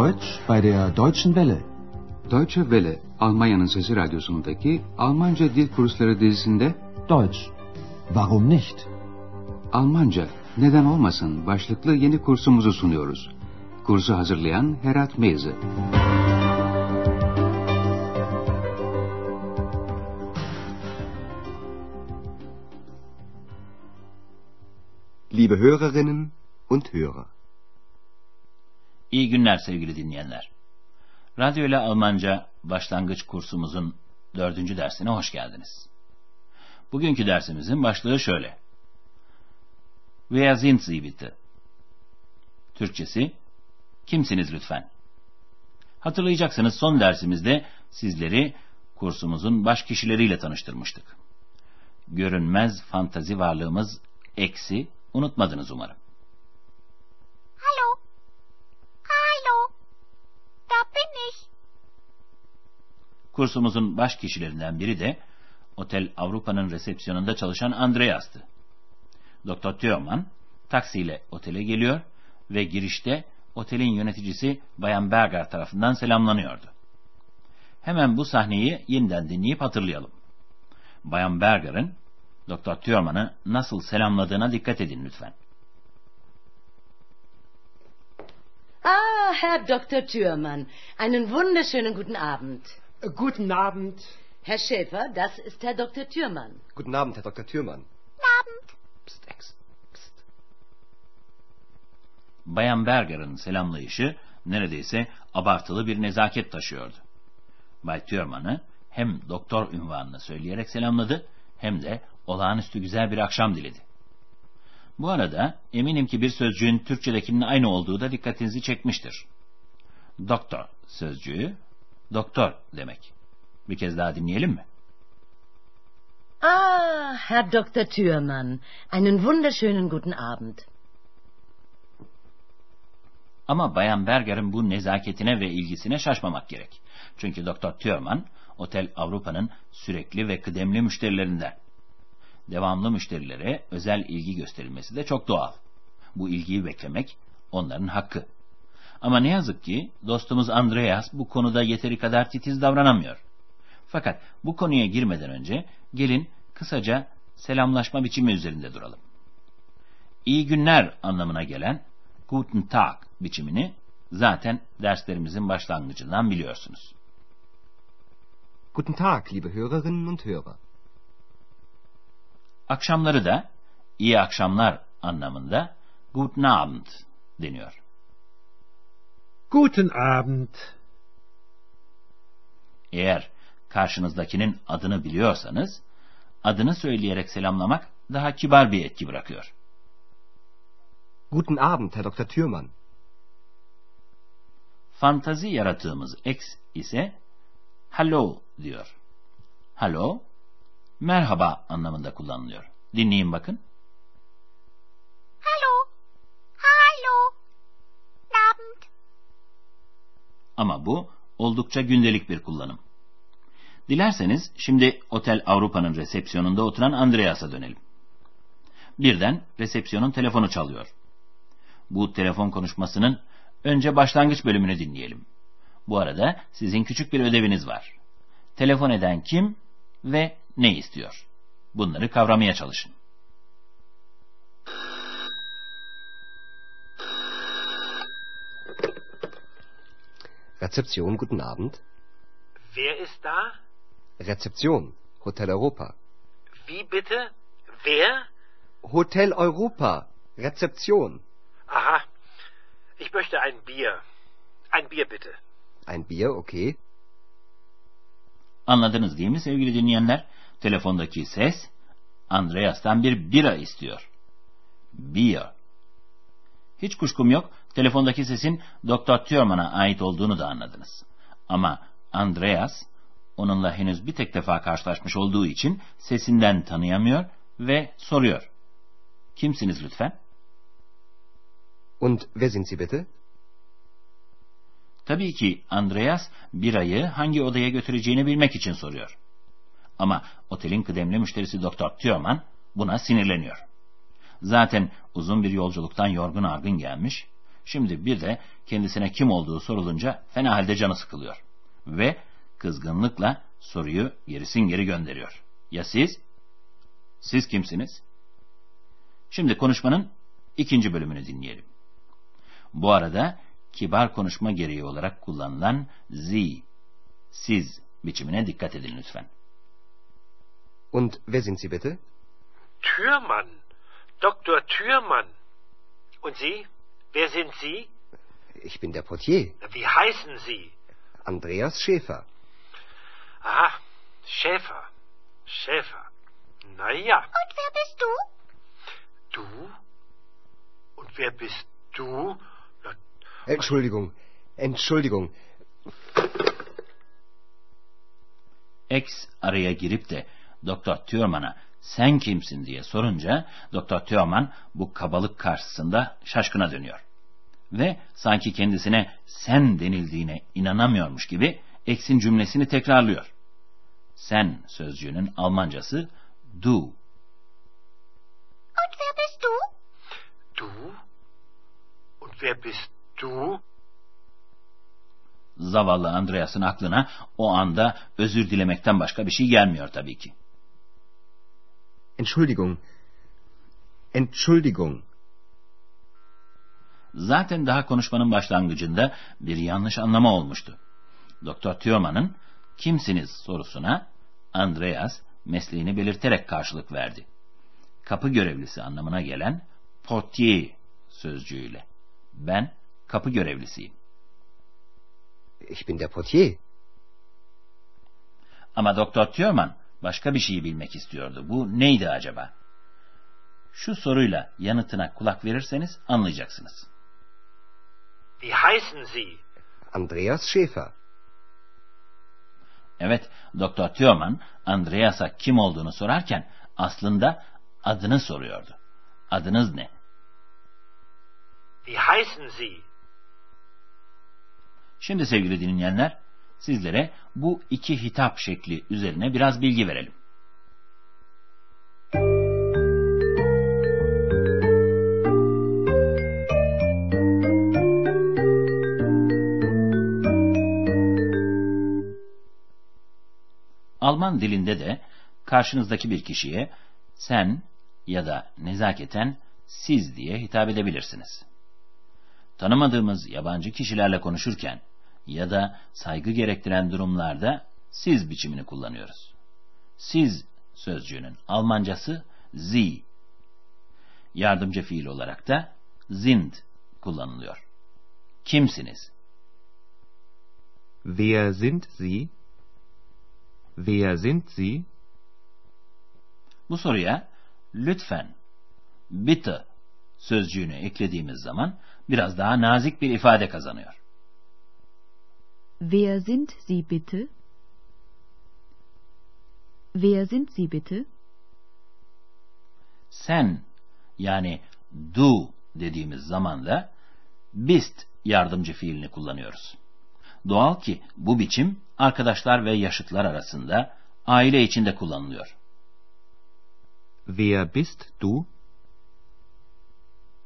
Deutsch bei der Deutschen Welle. Deutsche Welle, Almanya'nın Sesi Radyosu'ndaki Almanca Dil Kursları dizisinde Deutsch. Warum nicht? Almanca, neden olmasın başlıklı yeni kursumuzu sunuyoruz. Kursu hazırlayan Herat Meyzi. Liebe Hörerinnen und Hörer. İyi günler sevgili dinleyenler. Radyo ile Almanca başlangıç kursumuzun dördüncü dersine hoş geldiniz. Bugünkü dersimizin başlığı şöyle. Wer sind Sie bitte? Türkçesi, kimsiniz lütfen? Hatırlayacaksınız son dersimizde sizleri kursumuzun baş kişileriyle tanıştırmıştık. Görünmez fantazi varlığımız eksi unutmadınız umarım. Hallo. Hallo. Da bin ich. Kursumuzun baş kişilerinden biri de Otel Avrupa'nın resepsiyonunda çalışan Andreas'tı. Doktor Thürmann taksiyle otele geliyor ve girişte otelin yöneticisi Bayan Berger tarafından selamlanıyordu. Hemen bu sahneyi yeniden dinleyip hatırlayalım. Bayan Berger'ın Doktor Thürmann'ı nasıl selamladığına dikkat edin lütfen. Ah, Herr Dr. Thürmann, einen wunderschönen guten Abend. Guten Abend. Herr Schäfer, das ist Herr Dr. Thürmann. Guten Abend, Herr Dr. Thürmann. Abend. Psst, Ex. Psst. Bayan Berger'ın selamlayışı neredeyse abartılı bir nezaket taşıyordu. Bay Thürmann'ı hem doktor ünvanını söyleyerek selamladı hem de olağanüstü güzel bir akşam diledi. Bu arada eminim ki bir sözcüğün Türkçedekinin aynı olduğu da dikkatinizi çekmiştir. Doktor sözcüğü doktor demek. Bir kez daha dinleyelim mi? Ah, Herr Dr. Thürmann, einen wunderschönen guten Abend. Ama Bayan Berger'in bu nezaketine ve ilgisine şaşmamak gerek. Çünkü Doktor Thürmann, Otel Avrupa'nın sürekli ve kıdemli müşterilerinden. Devamlı müşterilere özel ilgi gösterilmesi de çok doğal. Bu ilgiyi beklemek onların hakkı. Ama ne yazık ki dostumuz Andreas bu konuda yeteri kadar titiz davranamıyor. Fakat bu konuya girmeden önce gelin kısaca selamlaşma biçimi üzerinde duralım. İyi günler anlamına gelen Guten Tag biçimini zaten derslerimizin başlangıcından biliyorsunuz. Guten Tag, liebe Hörerinnen und Hörer. Akşamları da iyi akşamlar anlamında Guten Abend deniyor. Guten Abend. Eğer karşınızdakinin adını biliyorsanız, adını söyleyerek selamlamak daha kibar bir etki bırakıyor. Guten Abend, Herr Dr. Thürmann. Fantazi yaratığımız X ise hello diyor. Hello, merhaba anlamında kullanılıyor. Dinleyin bakın. Ama bu oldukça gündelik bir kullanım. Dilerseniz şimdi Otel Avrupa'nın resepsiyonunda oturan Andreas'a dönelim. Birden resepsiyonun telefonu çalıyor. Bu telefon konuşmasının önce başlangıç bölümünü dinleyelim. Bu arada sizin küçük bir ödeviniz var. Telefon eden kim ve ne istiyor? Bunları kavramaya çalışın. Rezeption, guten Abend. Wer ist da? Rezeption, Hotel Europa. Wie bitte? Wer? Hotel Europa, Rezeption. Aha. Ich möchte ein Bier. Ein Bier bitte. Ein Bier, okay. Anladınız değil mi sevgili dinleyenler? Telefondaki ses Andreas'tan bir bira istiyor. Beer. Hiç kuşkum yok, telefondaki sesin Doktor Thürmann'a ait olduğunu da anladınız. Ama Andreas, onunla henüz bir tek defa karşılaşmış olduğu için sesinden tanıyamıyor ve soruyor. Kimsiniz lütfen? Und wer sind Sie bitte? Tabii ki Andreas birayı hangi odaya götüreceğini bilmek için soruyor. Ama otelin kıdemli müşterisi Doktor Thürmann buna sinirleniyor. Zaten uzun bir yolculuktan yorgun argın gelmiş, Şimdi bir de kendisine kim olduğu sorulunca fena halde canı sıkılıyor. Ve kızgınlıkla soruyu gerisin geri gönderiyor. Ya siz? Siz kimsiniz? Şimdi konuşmanın ikinci bölümünü dinleyelim. Bu arada kibar konuşma gereği olarak kullanılan Sie, siz biçimine dikkat edin lütfen. Und wer sind Sie bitte? Türmann. Dr. Türmann. Und Sie? Wer sind Sie? Ich bin der Portier, Wie heißen Sie? Andreas Schäfer. Aha, Schäfer. Schäfer. Na ja. Und wer bist du? Du? Und wer bist du? Ja, Entschuldigung, Entschuldigung. X araya girip de Doktor sen kimsin diye sorunca Doktor Thurman bu kabalık karşısında şaşkına dönüyor. Ve sanki kendisine sen denildiğine inanamıyormuş gibi X'in cümlesini tekrarlıyor. Sen sözcüğünün Almancası du. Und wer bist du? du? Und wer bist du? Zavallı Andreas'ın aklına o anda özür dilemekten başka bir şey gelmiyor tabii ki. Entschuldigung. Entschuldigung. Zaten daha konuşmanın başlangıcında bir yanlış anlama olmuştu. Doktor Thurman'ın kimsiniz sorusuna Andreas mesleğini belirterek karşılık verdi. Kapı görevlisi anlamına gelen portier sözcüğüyle. Ben kapı görevlisiyim. Ich bin der Portier. Ama Doktor Thurman başka bir şeyi bilmek istiyordu. Bu neydi acaba? Şu soruyla yanıtına kulak verirseniz anlayacaksınız. Wie heißen Sie? Andreas Schäfer. Evet, Doktor Thurman Andreas'a kim olduğunu sorarken aslında adını soruyordu. Adınız ne? Wie heißen Sie? Şimdi sevgili dinleyenler, sizlere bu iki hitap şekli üzerine biraz bilgi verelim. Alman dilinde de karşınızdaki bir kişiye sen ya da nezaketen siz diye hitap edebilirsiniz. Tanımadığımız yabancı kişilerle konuşurken ya da saygı gerektiren durumlarda siz biçimini kullanıyoruz. Siz sözcüğünün Almancası Sie. Yardımcı fiil olarak da sind kullanılıyor. Kimsiniz? Wer sind Sie? Wer sind Sie? Bu soruya lütfen, bitte sözcüğünü eklediğimiz zaman biraz daha nazik bir ifade kazanıyor. Wer sind Sie bitte? Wer sind Sie bitte? Sen yani du dediğimiz zaman da bist yardımcı fiilini kullanıyoruz. Doğal ki bu biçim arkadaşlar ve yaşıtlar arasında aile içinde kullanılıyor. Wer bist du?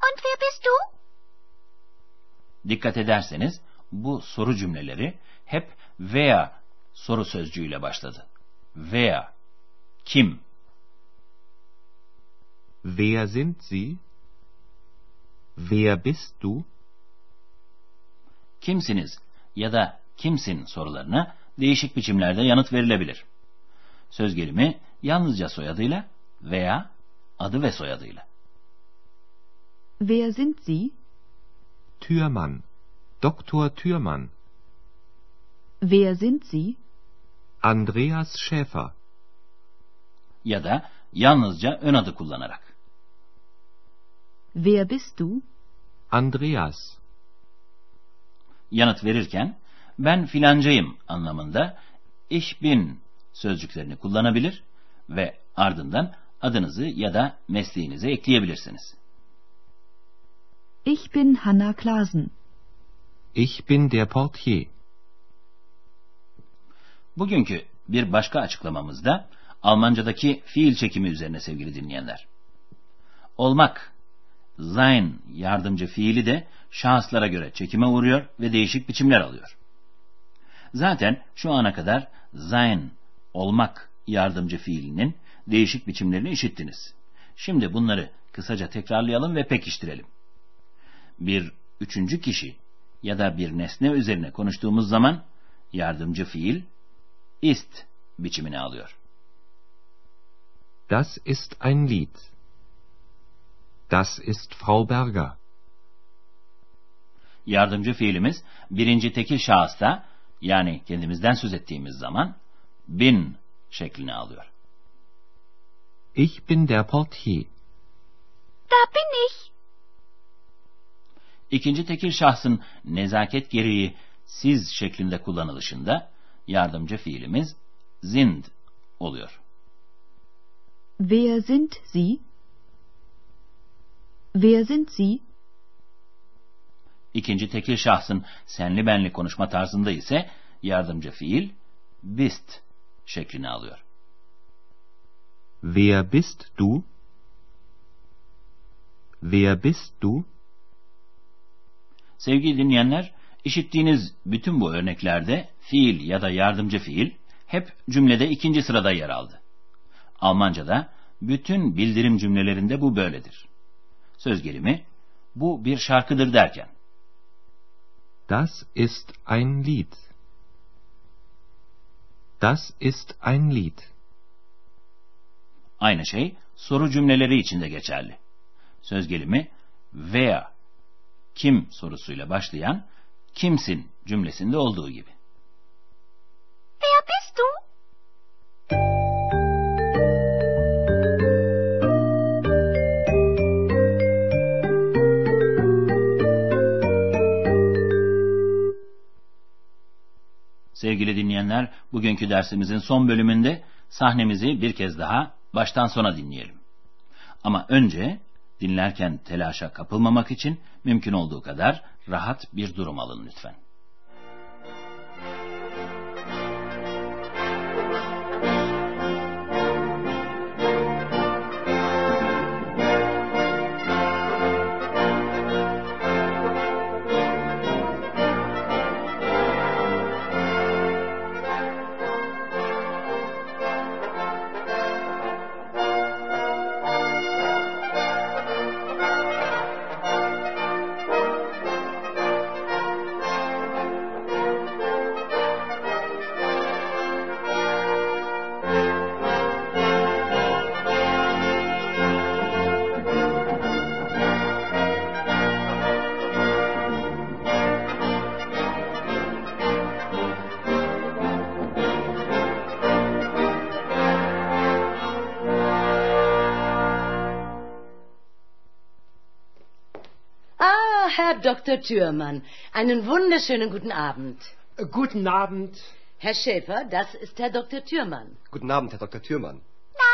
Und wer bist du? Dikkat ederseniz bu soru cümleleri hep wer soru sözcüğüyle başladı. Wer, kim? Wer sind Sie? Wer bist du? Kimsiniz ya da kimsin sorularına değişik biçimlerde yanıt verilebilir. Söz gelimi yalnızca soyadıyla veya adı ve soyadıyla. Wer sind Sie? Türmann. Dr. Türmann. Wer sind Sie? Andreas Schäfer. Ya da yalnızca ön adı kullanarak. Wer bist du? Andreas. Yanıt verirken ben filancayım anlamında ich bin sözcüklerini kullanabilir ve ardından adınızı ya da mesleğinizi ekleyebilirsiniz. Ich bin Hanna Klasen. Ich bin der Portier. Bugünkü bir başka açıklamamızda Almancadaki fiil çekimi üzerine sevgili dinleyenler. Olmak, sein yardımcı fiili de şahıslara göre çekime uğruyor ve değişik biçimler alıyor. Zaten şu ana kadar sein, olmak yardımcı fiilinin değişik biçimlerini işittiniz. Şimdi bunları kısaca tekrarlayalım ve pekiştirelim. Bir üçüncü kişi ya da bir nesne üzerine konuştuğumuz zaman yardımcı fiil ist biçimini alıyor. Das ist ein Lied. Das ist Frau Berger. Yardımcı fiilimiz birinci tekil şahısta yani kendimizden söz ettiğimiz zaman bin şeklini alıyor. Ich bin der Portier. Da bin ich. İkinci tekil şahsın nezaket gereği siz şeklinde kullanılışında yardımcı fiilimiz sind oluyor. Wer sind Sie? Wer sind Sie? İkinci tekil şahsın senli benli konuşma tarzında ise yardımcı fiil bist şeklini alıyor. Wer bist du? Wer bist du? Sevgili dinleyenler, işittiğiniz bütün bu örneklerde fiil ya da yardımcı fiil hep cümlede ikinci sırada yer aldı. Almanca'da bütün bildirim cümlelerinde bu böyledir. Söz gelimi bu bir şarkıdır derken Das ist ein Lied. Das ist ein Lied. aynı şey soru cümleleri için de geçerli. Söz gelimi veya kim sorusuyla başlayan kimsin cümlesinde olduğu gibi. Wer bist du? Sevgili dinleyenler, bugünkü dersimizin son bölümünde sahnemizi bir kez daha baştan sona dinleyelim. Ama önce dinlerken telaşa kapılmamak için mümkün olduğu kadar rahat bir durum alın lütfen. Dr. Thürmann, einen wunderschönen guten Abend. Äh, Guten Abend. Herr Schäfer, das ist Herr Dr. Thürmann. Guten Abend, Herr Dr. Thürmann.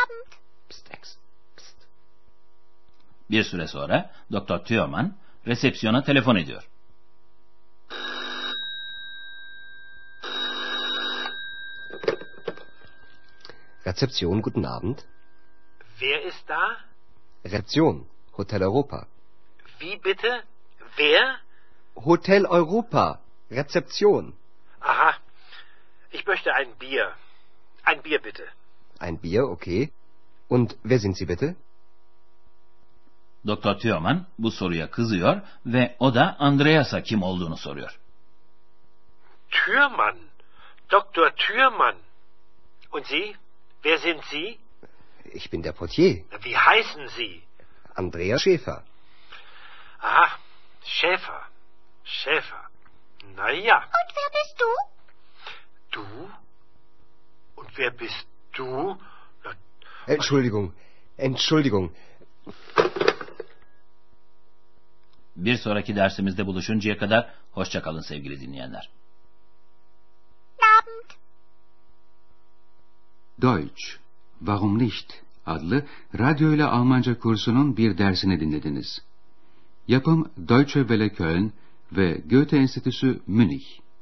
Abend. Psst, Ex. Psst. Bir süre sonra Doktor Thürmann resepsiyona telefon ediyor. Rezeption, guten Abend. Wer ist da? Rezeption, Hotel Europa. Wie bitte? Wer? Hotel Europa. Rezeption. Aha. Ich möchte ein Bier. Ein Bier bitte. Ein Bier, okay. Und wer sind Sie bitte? Doktor Thürmann bu soruya kızıyor ve o da Andreas'a kim olduğunu soruyor. Türmann. Dr. Türmann. Und Sie? Wer sind Sie? Ich bin der Portier, Wie heißen Sie? Andreas Schäfer. Aha. Schäfer. Schäfer. Na ja. Und wer bist du? Du? Und wer bist du? Na, Entschuldigung, Entschuldigung. Bir sonraki dersimizde buluşuncaya kadar hoşça kalın sevgili dinleyenler. Abend. Deutsch, Warum nicht? adlı radyo ile Almanca kursunun bir dersini dinlediniz. Yapım Deutsche Welle Köln ve Goethe Enstitüsü Münih.